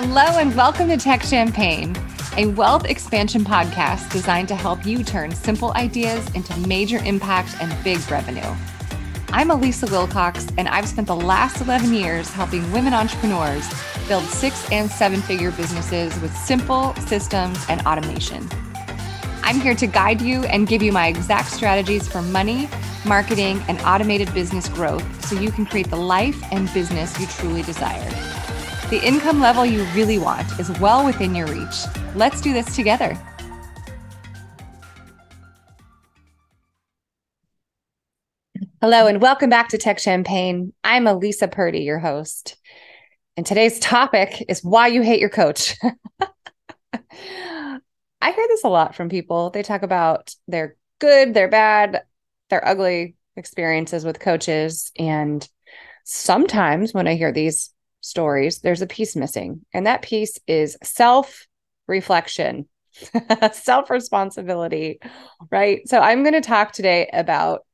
Hello, and welcome to Tech Champagne, a wealth expansion podcast designed to help you turn simple ideas into major impact and big revenue. I'm Alisa Wilcox, and I've spent the last 11 years helping women entrepreneurs build six and seven figure businesses with simple systems and automation. I'm here to guide you and give you my exact strategies for money, marketing, and automated business growth so you can create the life and business you truly desire. The income level you really want is well within your reach. Let's do this together. Hello, and welcome back to Tech Champagne. I'm Alisa Purdie, your host. And today's topic is why you hate your coach. I hear this a lot from people. They talk about their good, their bad, their ugly experiences with coaches. And sometimes when I hear these stories, there's a piece missing. And that piece is self reflection, self responsibility, right? So I'm going to talk today about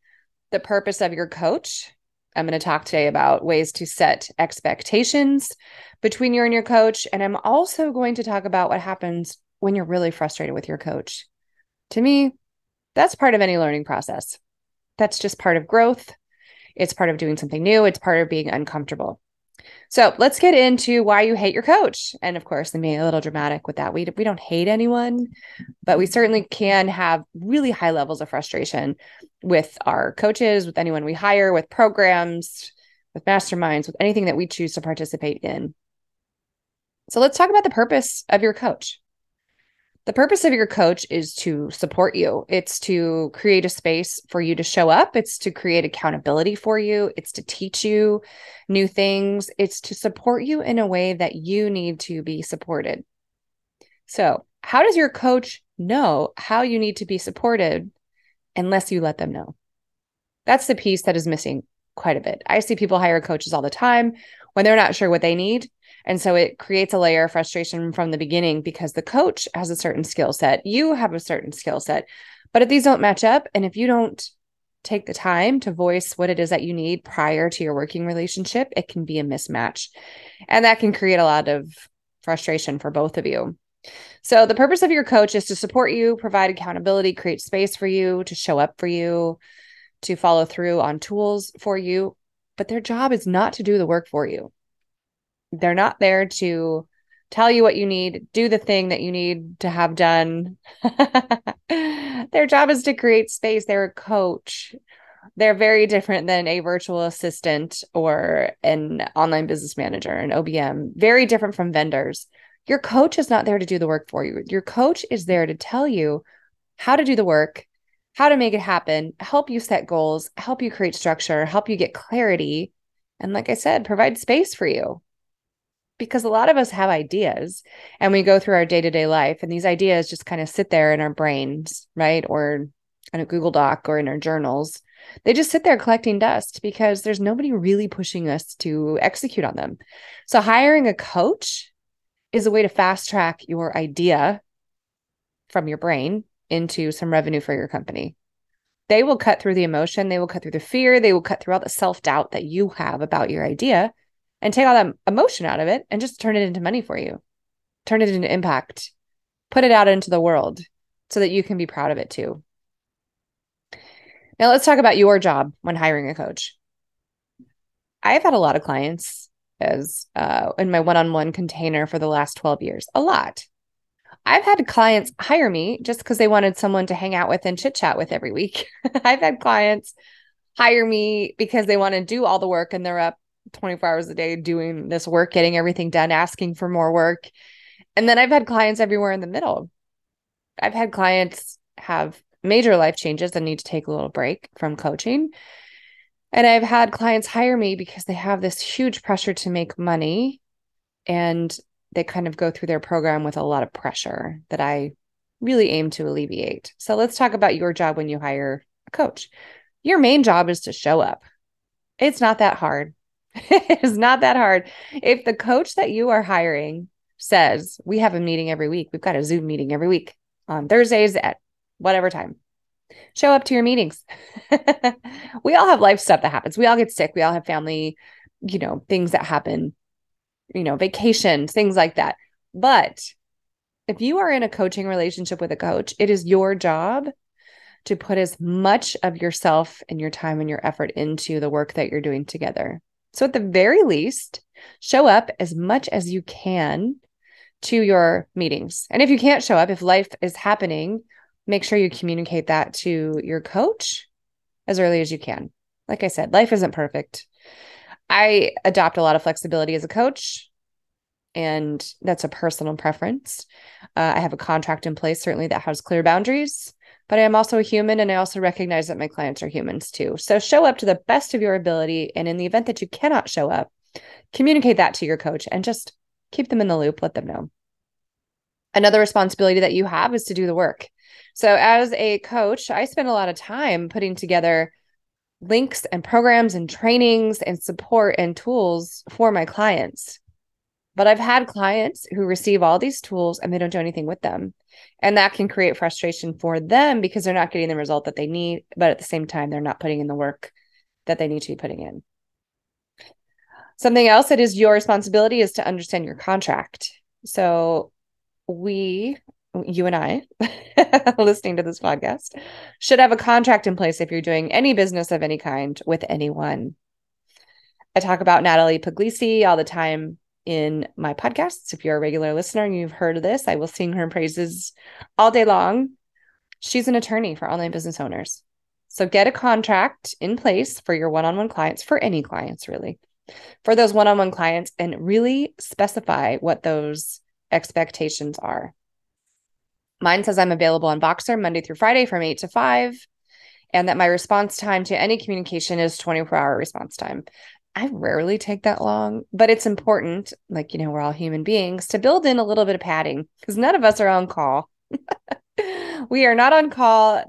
the purpose of your coach. I'm going to talk today about ways to set expectations between you and your coach. And I'm also going to talk about what happens when you're really frustrated with your coach. To me, that's part of any learning process. That's just part of growth. It's part of doing something new. It's part of being uncomfortable. So let's get into why you hate your coach. And of course, let me a little dramatic with that. We, we don't hate anyone, but we certainly can have really high levels of frustration with our coaches, with anyone we hire, with programs, with masterminds, with anything that we choose to participate in. So let's talk about the purpose of your coach. The purpose of your coach is to support you. It's to create a space for you to show up. It's to create accountability for you. It's to teach you new things. It's to support you in a way that you need to be supported. So, how does your coach know how you need to be supported unless you let them know? That's the piece that is missing quite a bit. I see people hire coaches all the time when they're not sure what they need and so it creates a layer of frustration from the beginning because the coach has a certain skill set, you have a certain skill set. But if these don't match up, and if you don't take the time to voice what it is that you need prior to your working relationship, it can be a mismatch. And that can create a lot of frustration for both of you. So, the purpose of your coach is to support you, provide accountability, create space for you, to show up for you, to follow through on tools for you. But their job is not to do the work for you. They're not there to tell you what you need, do the thing that you need to have done. Their job is to create space. They're a coach. They're very different than a virtual assistant or an online business manager, an OBM, very different from vendors. Your coach is not there to do the work for you. Your coach is there to tell you how to do the work, how to make it happen, help you set goals, help you create structure, help you get clarity. And like I said, provide space for you because a lot of us have ideas and we go through our day-to-day life and these ideas just kind of sit there in our brains right? Or in a google doc or in our journals. They just sit there collecting dust because there's nobody really pushing us to execute on them. So hiring a coach is a way to fast track your idea from your brain into some revenue for your company. They will cut through the emotion they will cut through the fear they will cut through all the self-doubt that you have about your idea and take all that emotion out of it and just turn it into money for you. Turn it into impact. Put it out into the world so that you can be proud of it too. Now, let's talk about your job when hiring a coach. I've had a lot of clients as uh, in my one on one container for the last 12 years, a lot. I've had clients hire me just because they wanted someone to hang out with and chit chat with every week. I've had clients hire me because they want to do all the work and they're up 24 hours a day doing this work, getting everything done, asking for more work. And then I've had clients everywhere in the middle. I've had clients have major life changes and need to take a little break from coaching. And I've had clients hire me because they have this huge pressure to make money and they kind of go through their program with a lot of pressure that I really aim to alleviate. So let's talk about your job when you hire a coach. Your main job is to show up. It's not that hard. it's not that hard. If the coach that you are hiring says, We have a meeting every week, we've got a Zoom meeting every week on Thursdays at whatever time, show up to your meetings. we all have life stuff that happens. We all get sick. We all have family, you know, things that happen. you know, vacations, things like that. But if you are in a coaching relationship with a coach, it is your job to put as much of yourself and your time and your effort into the work that you're doing together. So, at the very least, show up as much as you can to your meetings. And if you can't show up, if life is happening, make sure you communicate that to your coach as early as you can. Like I said, life isn't perfect. I adopt a lot of flexibility as a coach, and that's a personal preference. Uh, I have a contract in place, certainly, that has clear boundaries, but I am also a human and I also recognize that my clients are humans too. So show up to the best of your ability. And in the event that you cannot show up, communicate that to your coach and just keep them in the loop, let them know. Another responsibility that you have is to do the work. So, as a coach, I spend a lot of time putting together links and programs and trainings and support and tools for my clients. But I've had clients who receive all these tools and they don't do anything with them. And that can create frustration for them because they're not getting the result that they need. But at the same time, they're not putting in the work that they need to be putting in. Something else that is your responsibility is to understand your contract. So we, you and I, listening to this podcast, should have a contract in place if you're doing any business of any kind with anyone. I talk about Natalie Puglisi all the time in my podcasts. If you're a regular listener and you've heard of this, I will sing her praises all day long. She's an attorney for online business owners. So get a contract in place for your one on one clients, for any clients, really, for those one on one clients, and really specify what those expectations are. Mine says I'm available on Voxer Monday through Friday from 8 to 5, and that my response time to any communication is 24 hour response time. I rarely take that long, but it's important, like, you know, we're all human beings, to build in a little bit of padding because none of us are on call. we are not on call.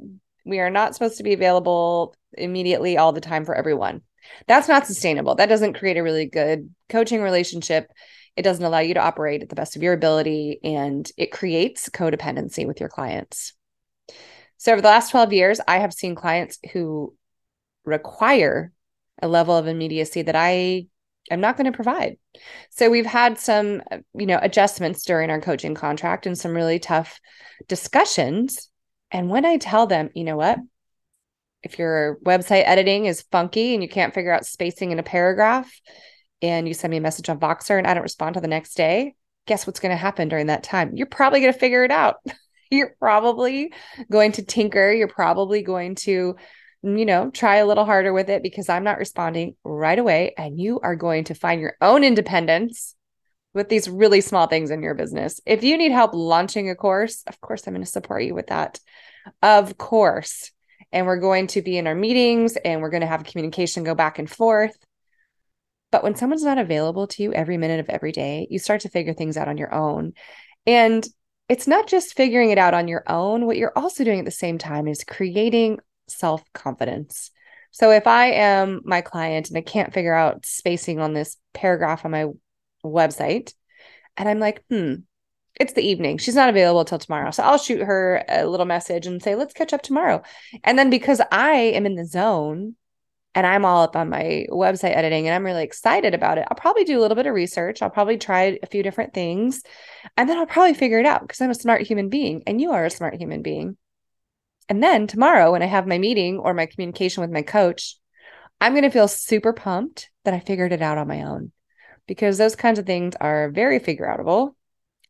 We are not supposed to be available immediately all the time for everyone. That's not sustainable. That doesn't create a really good coaching relationship. It doesn't allow you to operate at the best of your ability and it creates codependency with your clients. So, over the last 12 years, I have seen clients who require a level of immediacy that I am not going to provide. So, we've had some, you know, adjustments during our coaching contract and some really tough discussions. And when I tell them, you know what, if your website editing is funky and you can't figure out spacing in a paragraph, and you send me a message on Voxer and I don't respond to the next day, guess what's going to happen during that time? You're probably going to figure it out. You're probably going to tinker. You're probably going to, you know, try a little harder with it because I'm not responding right away. And you are going to find your own independence with these really small things in your business. If you need help launching a course, of course, I'm going to support you with that. Of course. And we're going to be in our meetings and we're going to have communication go back and forth. But when someone's not available to you every minute of every day, you start to figure things out on your own. And it's not just figuring it out on your own. What you're also doing at the same time is creating self confidence. So if I am my client and I can't figure out spacing on this paragraph on my website, and I'm like, hmm, it's the evening. She's not available till tomorrow. So I'll shoot her a little message and say, let's catch up tomorrow. And then because I am in the zone, and I'm all up on my website editing and I'm really excited about it. I'll probably do a little bit of research. I'll probably try a few different things and then I'll probably figure it out because I'm a smart human being and you are a smart human being. And then tomorrow, when I have my meeting or my communication with my coach, I'm going to feel super pumped that I figured it out on my own because those kinds of things are very figure outable.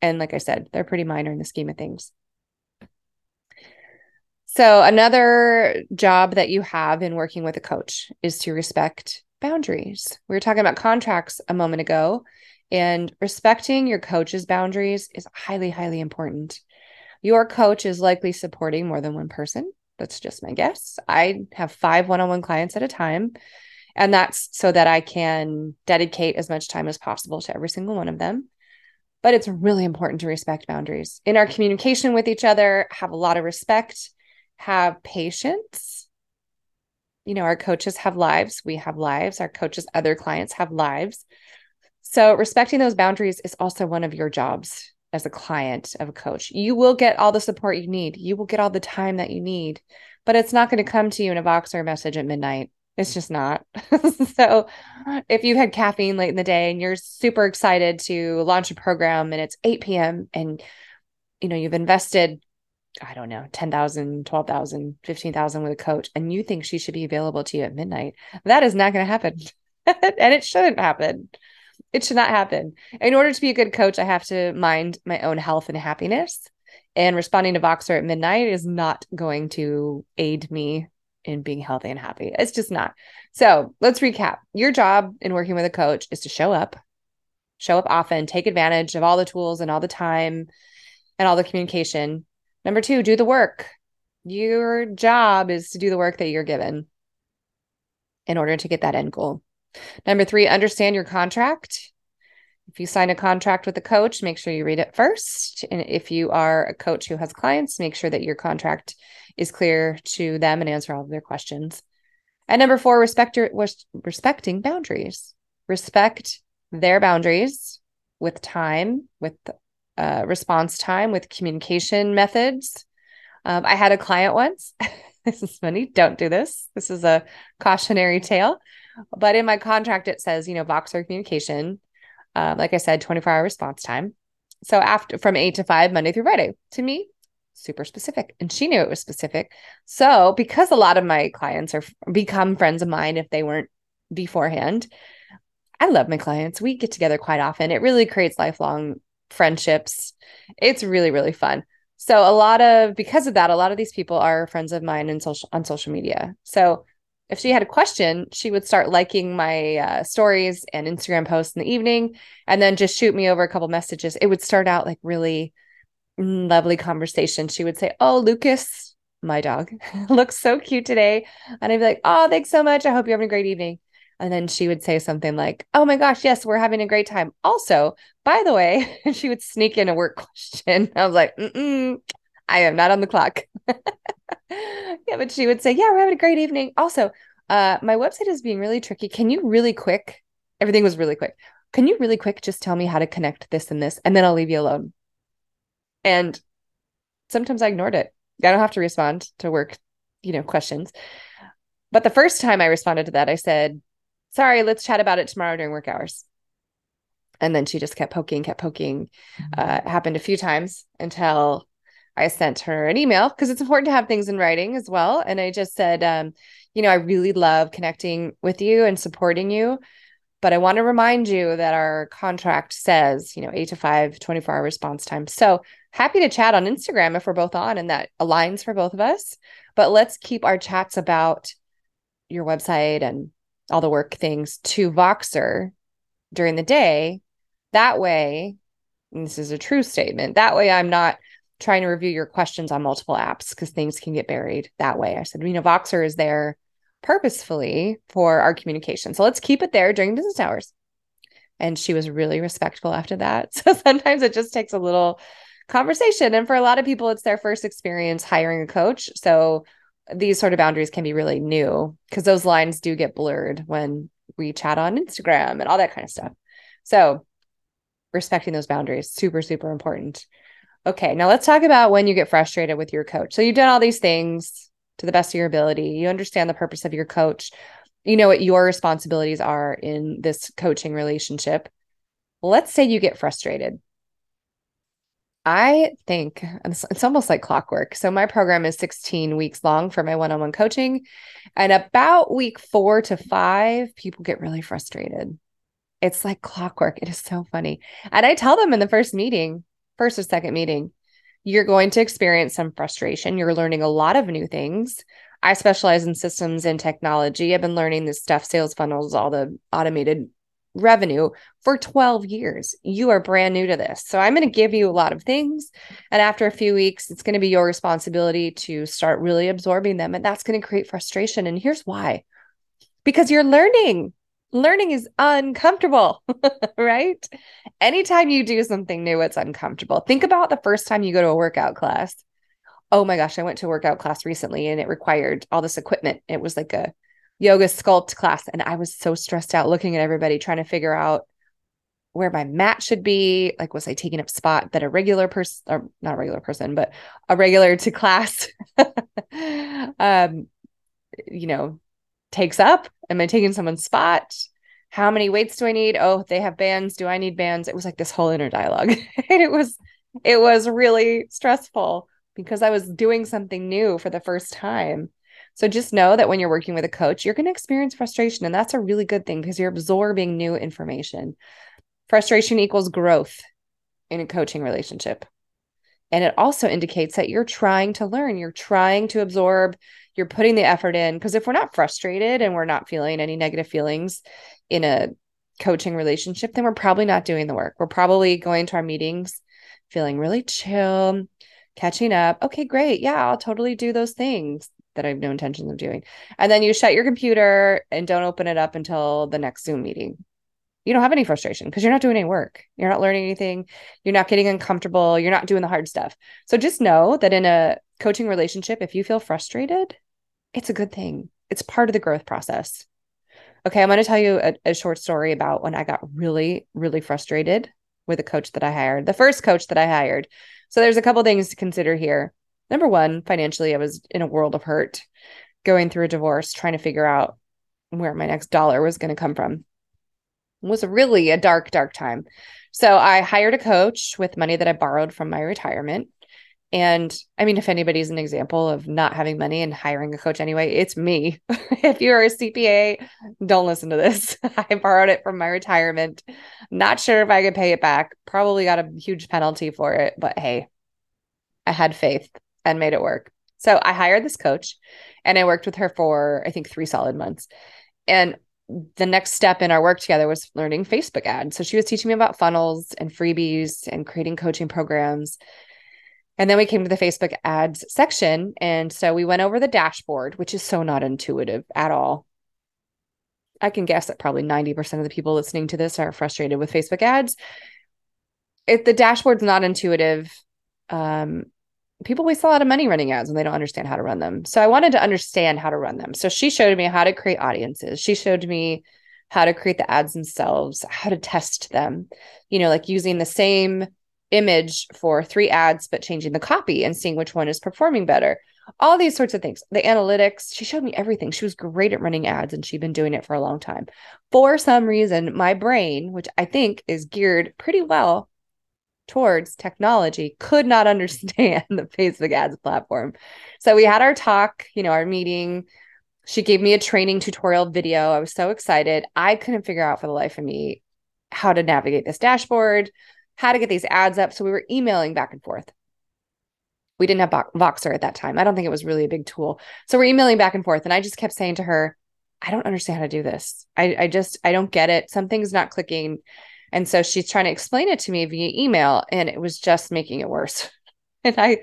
And like I said, they're pretty minor in the scheme of things. So, another job that you have in working with a coach is to respect boundaries. We were talking about contracts a moment ago, and respecting your coach's boundaries is highly, highly important. Your coach is likely supporting more than one person. That's just my guess. I have five one on one clients at a time. And that's so that I can dedicate as much time as possible to every single one of them. But it's really important to respect boundaries in our communication with each other, have a lot of respect have patience. You know, our coaches have lives, we have lives, our coaches' other clients have lives. So, respecting those boundaries is also one of your jobs as a client of a coach. You will get all the support you need, you will get all the time that you need, but it's not going to come to you in a box or a message at midnight. It's just not. so, if you had caffeine late in the day and you're super excited to launch a program and it's 8 p.m. and you know, you've invested I don't know, 10,000, 12,000, 15,000 with a coach and you think she should be available to you at midnight, that is not going to happen. and it shouldn't happen. It should not happen. In order to be a good coach, I have to mind my own health and happiness. And responding to Voxer at midnight is not going to aid me in being healthy and happy. It's just not. So let's recap. Your job in working with a coach is to show up, show up often, take advantage of all the tools and all the time and all the communication. Number two, do the work. Your job is to do the work that you're given in order to get that end goal. Number three, understand your contract. If you sign a contract with a coach, make sure you read it first. And if you are a coach who has clients, make sure that your contract is clear to them and answer all of their questions. And number four, respect your respecting boundaries. Respect their boundaries with time, with uh, response time, with communication methods. Um, I had a client once. this is funny. Don't do this. This is a cautionary tale. But in my contract, it says, you know, Voxer communication. Uh, like I said, 24 hour response time. So after from eight to five, Monday through Friday. To me, super specific. And she knew it was specific. So because a lot of my clients are become friends of mine if they weren't beforehand i love my clients. We get together quite often. It really creates lifelong friendships. It's really really fun. So a lot of because of that a lot of these people are friends of mine in social on social media. So if she had a question she would start liking my uh, stories and instagram posts in the evening and then just shoot me over a couple messages it would start out like really lovely conversation. She would say, Oh, Lucas, my dog, looks so cute today. And I'd be like, Oh, thanks so much. I hope you're having a great evening. And then she would say something like, Oh my gosh, yes, we're having a great time. Also, by the way, she would sneak in a work question. I was like, Mm-mm, I am not on the clock. yeah, but she would say, Yeah, we're having a great evening. Also, uh, my website is being really tricky. Can you really quick? Everything was really quick. Can you really quick just tell me how to connect this and this? And then I'll leave you alone. And sometimes I ignored it. I don't have to respond to work, you know, questions. But the first time I responded to that, I said, sorry, let's chat about it tomorrow during work hours. And then she just kept poking, kept poking. Mm-hmm. Uh, it happened a few times until I sent her an email because it's important to have things in writing as well. And I just said, um, you know, I really love connecting with you and supporting you. But I want to remind you that our contract says, you know, eight to five, 24 hour response time. So happy to chat on Instagram if we're both on and that aligns for both of us. But let's keep our chats about your website and all the work things to Voxer during the day. That way, this is a true statement. That way, I'm not trying to review your questions on multiple apps because things can get buried that way. I said, you know, Voxer is there purposefully for our communication. So let's keep it there during business hours. And she was really respectful after that. So sometimes it just takes a little conversation. And for a lot of people, it's their first experience hiring a coach. So these sort of boundaries can be really new because those lines do get blurred when we chat on Instagram and all that kind of stuff. So respecting those boundaries, super, super important. Okay, now let's talk about when you get frustrated with your coach. So you've done all these things to the best of your ability. You understand the purpose of your coach. You know what your responsibilities are in this coaching relationship. Let's say you get frustrated. I think it's, almost like clockwork. So, my program is 16 weeks long for my one on one coaching. And about week four to five, people get really frustrated. It's like clockwork. It is so funny. And I tell them in the first meeting, first or second meeting, you're going to experience some frustration. You're learning a lot of new things. I specialize in systems and technology. I've been learning this stuff, sales funnels, all the automated revenue for 12 years. You are brand new to this. So I'm going to give you a lot of things. And after a few weeks, it's going to be your responsibility to start really absorbing them. And that's going to create frustration. And here's why because you're learning learning is uncomfortable, right? Anytime you do something new, it's uncomfortable. Think about the first time you go to a workout class. Oh my gosh, I went to a workout class recently and it required all this equipment. It was like a yoga sculpt class. And I was so stressed out looking at everybody trying to figure out where my mat should be. Like, was I taking up spot that a regular person or not a regular person, but a regular to class, um, you know, takes up? Am I taking someone's spot? How many weights do I need? Oh, they have bands. Do I need bands? It was like this whole inner dialogue. it was it was really stressful because I was doing something new for the first time. So just know that when you're working with a coach, you're going to experience frustration and that's a really good thing because you're absorbing new information. Frustration equals growth in a coaching relationship. And it also indicates that you're trying to learn, you're trying to absorb, you're putting the effort in. Because if we're not frustrated and we're not feeling any negative feelings in a coaching relationship, then we're probably not doing the work. We're probably going to our meetings feeling really chill, catching up. Okay, great. Yeah, I'll totally do those things that I have no intentions of doing. And then you shut your computer and don't open it up until the next Zoom meeting you don't have any frustration because you're not doing any work. You're not learning anything. You're not getting uncomfortable. You're not doing the hard stuff. So just know that in a coaching relationship, if you feel frustrated, it's a good thing. It's part of the growth process. Okay, I'm going to tell you a, a short story about when I got really, really frustrated with a coach that I hired, the first coach that I hired. So there's a couple things to consider here. Number one, financially, I was in a world of hurt, going through a divorce, trying to figure out where my next dollar was going to come from It was really a dark, dark time. So I hired a coach with money that I borrowed from my retirement. And I mean, if anybody's an example of not having money and hiring a coach anyway, it's me. if you're a CPA, don't listen to this. I borrowed it from my retirement. Not sure if I could pay it back. Probably got a huge penalty for it, but hey, I had faith and made it work. So I hired this coach and I worked with her for, I think, three solid months. And the next step in our work together was learning Facebook ads. So she was teaching me about funnels and freebies and creating coaching programs. And then we came to the Facebook ads section. And so we went over the dashboard, which is so not intuitive at all. I can guess that probably 90% of the people listening to this are frustrated with Facebook ads. If the dashboard's not intuitive, um, people waste a lot of money running ads and they don't understand how to run them. So I wanted to understand how to run them. So she showed me how to create audiences. She showed me how to create the ads themselves, how to test them, you know, like using the same image for three ads, but changing the copy and seeing which one is performing better. All these sorts of things. The analytics, she showed me everything. She was great at running ads and she'd been doing it for a long time. For some reason, my brain, which I think is geared pretty well towards technology could not understand the Facebook ads platform. So we had our talk, you know, our meeting. She gave me a training tutorial video. I was so excited. I couldn't figure out for the life of me how to navigate this dashboard, how to get these ads up. So we were emailing back and forth. We didn't have Voxer at that time. I don't think it was really a big tool. So we're emailing back and forth. And I just kept saying to her, I don't understand how to do this. I, I just, I don't get it. Something's not clicking. And so she's trying to explain it to me via email, and it was just making it worse. and I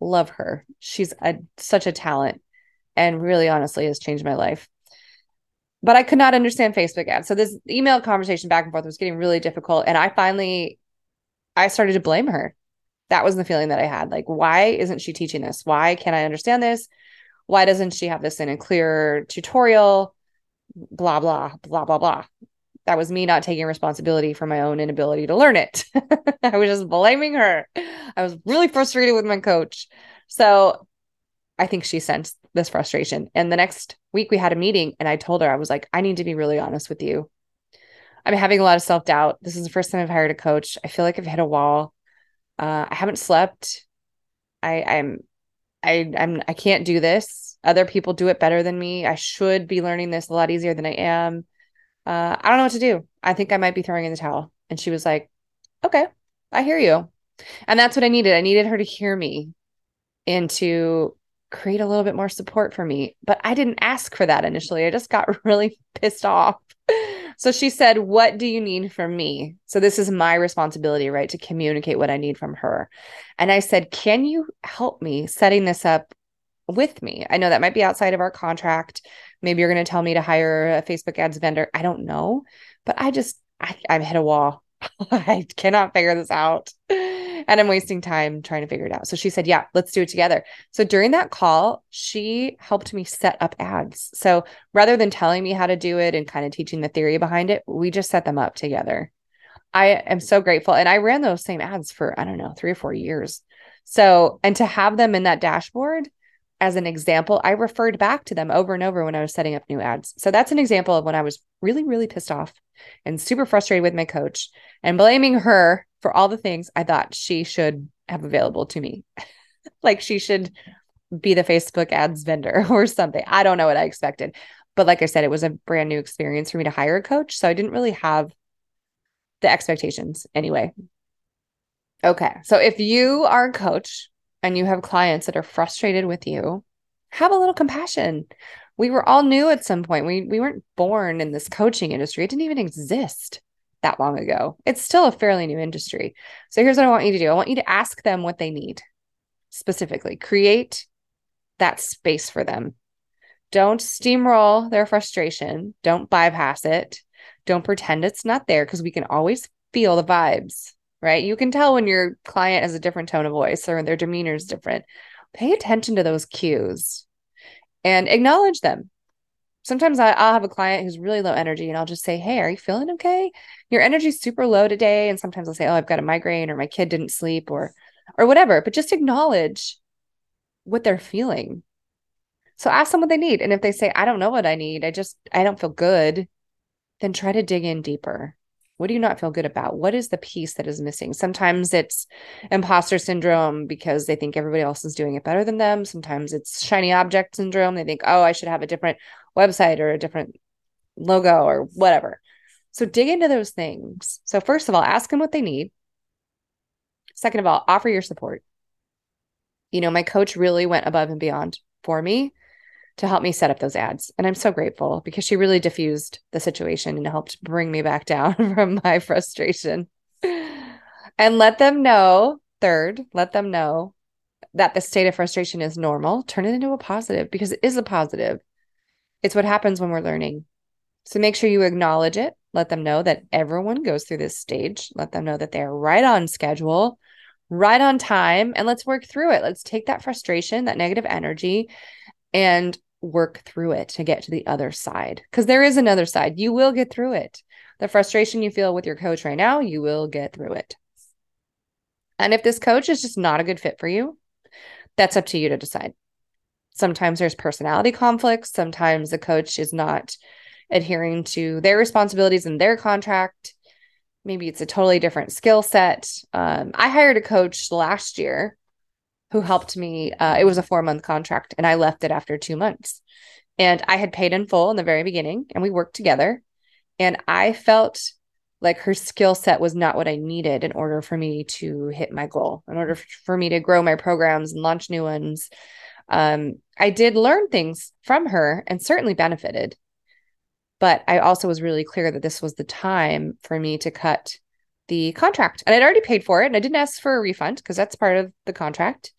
love her. She's a, such a talent and really honestly has changed my life. But I could not understand Facebook ads. So this email conversation back and forth was getting really difficult. And I finally I started to blame her. That was the feeling that I had. Like, why isn't she teaching this? Why can't I understand this? Why doesn't she have this in a clear tutorial? Blah, blah, blah, blah, blah that was me not taking responsibility for my own inability to learn it. I was just blaming her. I was really frustrated with my coach. So I think she sensed this frustration. And the next week we had a meeting and I told her, I was like, I need to be really honest with you. I'm having a lot of self doubt. This is the first time I've hired a coach. I feel like I've hit a wall. Uh, I haven't slept. I, I'm, I, I'm, I can't do this. Other people do it better than me. I should be learning this a lot easier than I am uh, I don't know what to do. I think I might be throwing in the towel. And she was like, okay, I hear you. And that's what I needed. I needed her to hear me and to create a little bit more support for me. But I didn't ask for that initially. I just got really pissed off. So she said, What do you need from me? So this is my responsibility, right? To communicate what I need from her. And I said, Can you help me setting this up with me? I know that might be outside of our contract. Maybe you're going to tell me to hire a Facebook ads vendor. I don't know, but I just, I, I've hit a wall. I cannot figure this out. And I'm wasting time trying to figure it out. So she said, Yeah, let's do it together. So during that call, she helped me set up ads. So rather than telling me how to do it and kind of teaching the theory behind it, we just set them up together. I am so grateful. And I ran those same ads for, I don't know, three or four years. So, and to have them in that dashboard as an example, I referred back to them over and over when I was setting up new ads. So that's an example of when I was really, really pissed off and super frustrated with my coach and blaming her for all the things I thought she should have available to me. like she should be the Facebook ads vendor or something. I don't know what I expected. But like I said, it was a brand new experience for me to hire a coach. So I didn't really have the expectations anyway. Okay. So if you are a coach and you have clients that are frustrated with you, have a little compassion. We were all new at some point. We we weren't born in this coaching industry. It didn't even exist that long ago. It's still a fairly new industry. So here's what I want you to do. I want you to ask them what they need specifically. Create that space for them. Don't steamroll their frustration. Don't bypass it. Don't pretend it's not there because we can always feel the vibes, right? You can tell when your client has a different tone of voice or when their demeanor is different. Pay attention to those cues and acknowledge them. Sometimes I, will have a client who's really low energy and I'll just say, Hey, are you feeling okay? Your energy's super low today. And sometimes I'll say, Oh, I've got a migraine or my kid didn't sleep or or whatever. But just acknowledge what they're feeling. So ask them what they need. And if they say, I don't know what I need, I just, I don't feel good, then try to dig in deeper. What do you not feel good about? What is the piece that is missing? Sometimes it's imposter syndrome because they think everybody else is doing it better than them. Sometimes it's shiny object syndrome. They think, oh, I should have a different website or a different logo or whatever. So dig into those things. So, first of all, ask them what they need. Second of all, offer your support. You know, my coach really went above and beyond for me to help me set up those ads. And I'm so grateful because she really diffused the situation and helped bring me back down from my frustration. And let them know, third, let them know that the state of frustration is normal. Turn it into a positive because it is a positive. It's what happens when we're learning. So make sure you acknowledge it. Let them know that everyone goes through this stage. Let them know that they're right on schedule, right on time, and let's work through it. Let's take that frustration, that negative energy, and work through it to get to the other side. Because there is another side. You will get through it. The frustration you feel with your coach right now, you will get through it. And if this coach is just not a good fit for you, that's up to you to decide. Sometimes there's personality conflicts. Sometimes the coach is not adhering to their responsibilities in their contract. Maybe it's a totally different skill set. Um, I hired a coach last year who helped me. Uh, it was a four month contract, and I left it after two months. And I had paid in full in the very beginning, and we worked together. And I felt like her skill set was not what I needed in order for me to hit my goal, in order for me to grow my programs and launch new ones. Um, I did learn things from her and certainly benefited. But I also was really clear that this was the time for me to cut the contract. And I'd already paid for it and I didn't ask for a refund because that's part of the contract.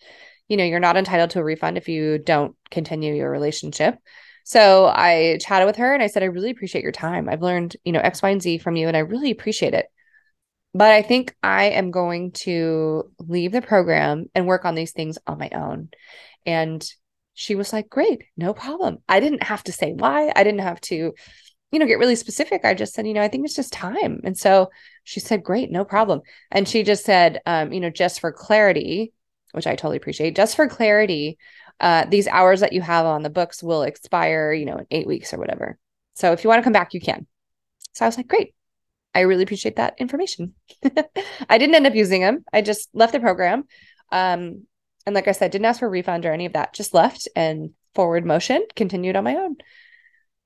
You know, you're not entitled to a refund if you don't continue your relationship. So I chatted with her and I said, I really appreciate your time. I've learned, you know, X, Y, and Z from you and I really appreciate it. But I think I am going to leave the program and work on these things on my own. And she was like, Great, no problem. I didn't have to say why. I didn't have to you know, get really specific. I just said, you know, I think it's just time. And so she said, great, no problem. And she just said, um, you know, just for clarity, which I totally appreciate, just for clarity, uh, these hours that you have on the books will expire, you know, in eight weeks or whatever. So if you want to come back, you can. So I was like, great. I really appreciate that information. I didn't end up using them. I just left the program. Um, and like I said, didn't ask for a refund or any of that, just left and forward motion, continued on my own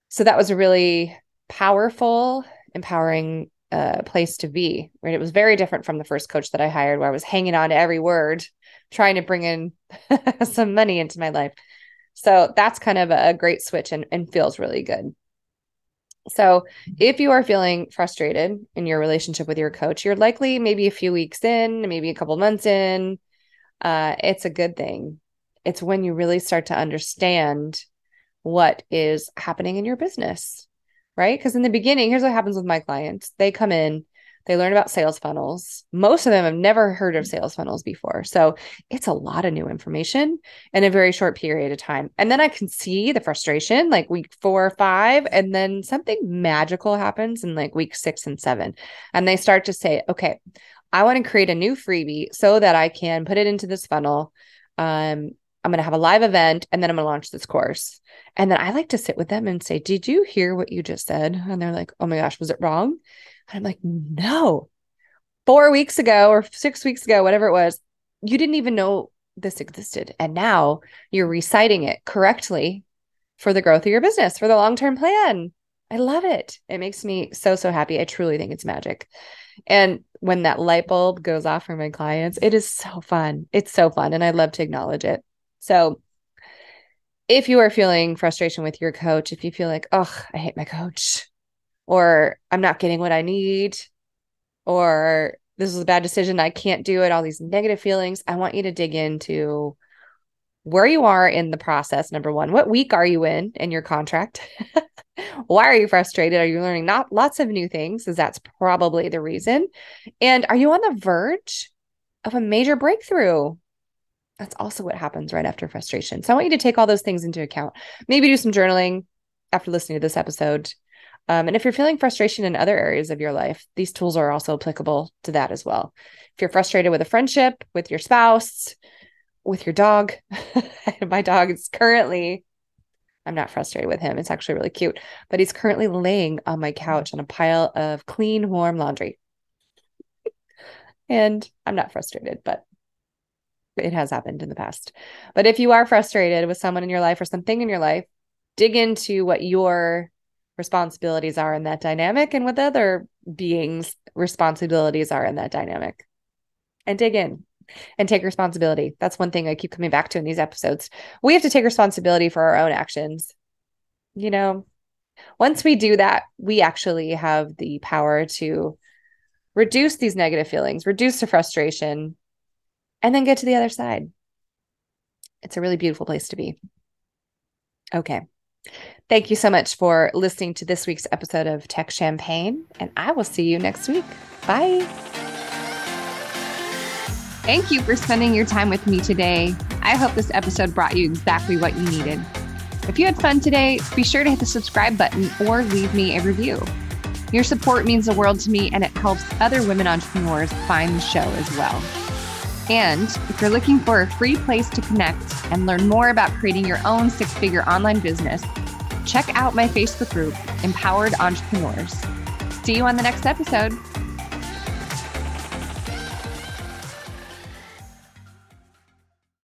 so that was a really powerful, empowering uh, place to be. Right, it was very different from the first coach that I hired, where I was hanging on to every word, trying to bring in some money into my life. So that's kind of a great switch and, and feels really good. So, if you are feeling frustrated in your relationship with your coach, you're likely maybe a few weeks in, maybe a couple months in. Uh, it's a good thing. It's when you really start to understand what is happening in your business, right? Because in the beginning, here's what happens with my clients they come in, they learn about sales funnels. Most of them have never heard of sales funnels before. So it's a lot of new information in a very short period of time. And then I can see the frustration like week four or five. And then something magical happens in like week six and seven. And they start to say, okay, I want to create a new freebie so that I can put it into this funnel. Um, I'm going to have a live event and then I'm going to launch this course. And then I like to sit with them and say, Did you hear what you just said? And they're like, Oh my gosh, was it wrong? And I'm like, No. Four weeks ago or six weeks ago, whatever it was, you didn't even know this existed. And now you're reciting it correctly for the growth of your business, for the long term plan. I love it. It makes me so, so happy. I truly think it's magic. And when that light bulb goes off for my clients, it is so fun. It's so fun. And I love to acknowledge it. So if you are feeling frustration with your coach, if you feel like, oh, I hate my coach, or I'm not getting what I need, or this is a bad decision, I can't do it, all these negative feelings, I want you to dig into where you are in the process. Number one, what week are you in in your contract? Why are you frustrated? Are you learning not lots of new things? Because that's probably the reason. And are you on the verge of a major breakthrough? That's also what happens right after frustration. So I want you to take all those things into account. Maybe do some journaling after listening to this episode. Um, and if you're feeling frustration in other areas of your life, these tools are also applicable to that as well. If you're frustrated with a friendship, with your spouse, with your dog, my dog is currently, I'm not frustrated with him. It's actually really cute, but he's currently laying on my couch on a pile of clean, warm laundry. and I'm not frustrated, but it has happened in the past. But if you are frustrated with someone in your life or something in your life, dig into what your responsibilities are in that dynamic and what the other beings' responsibilities are in that dynamic. And dig in and take responsibility. That's one thing I keep coming back to in these episodes. We have to take responsibility for our own actions. You know, once we do that, we actually have the power to reduce these negative feelings, reduce the frustration, and then get to the other side. It's a really beautiful place to be. Okay. Thank you so much for listening to this week's episode of Tech Champagne, and I will see you next week. Bye. Thank you for spending your time with me today. I hope this episode brought you exactly what you needed. If you had fun today, be sure to hit the subscribe button or leave me a review. Your support means the world to me and it helps other women entrepreneurs find the show as well. And if you're looking for a free place to connect and learn more about creating your own six figure online business, check out my Facebook group, Empowered Entrepreneurs. See you on the next episode.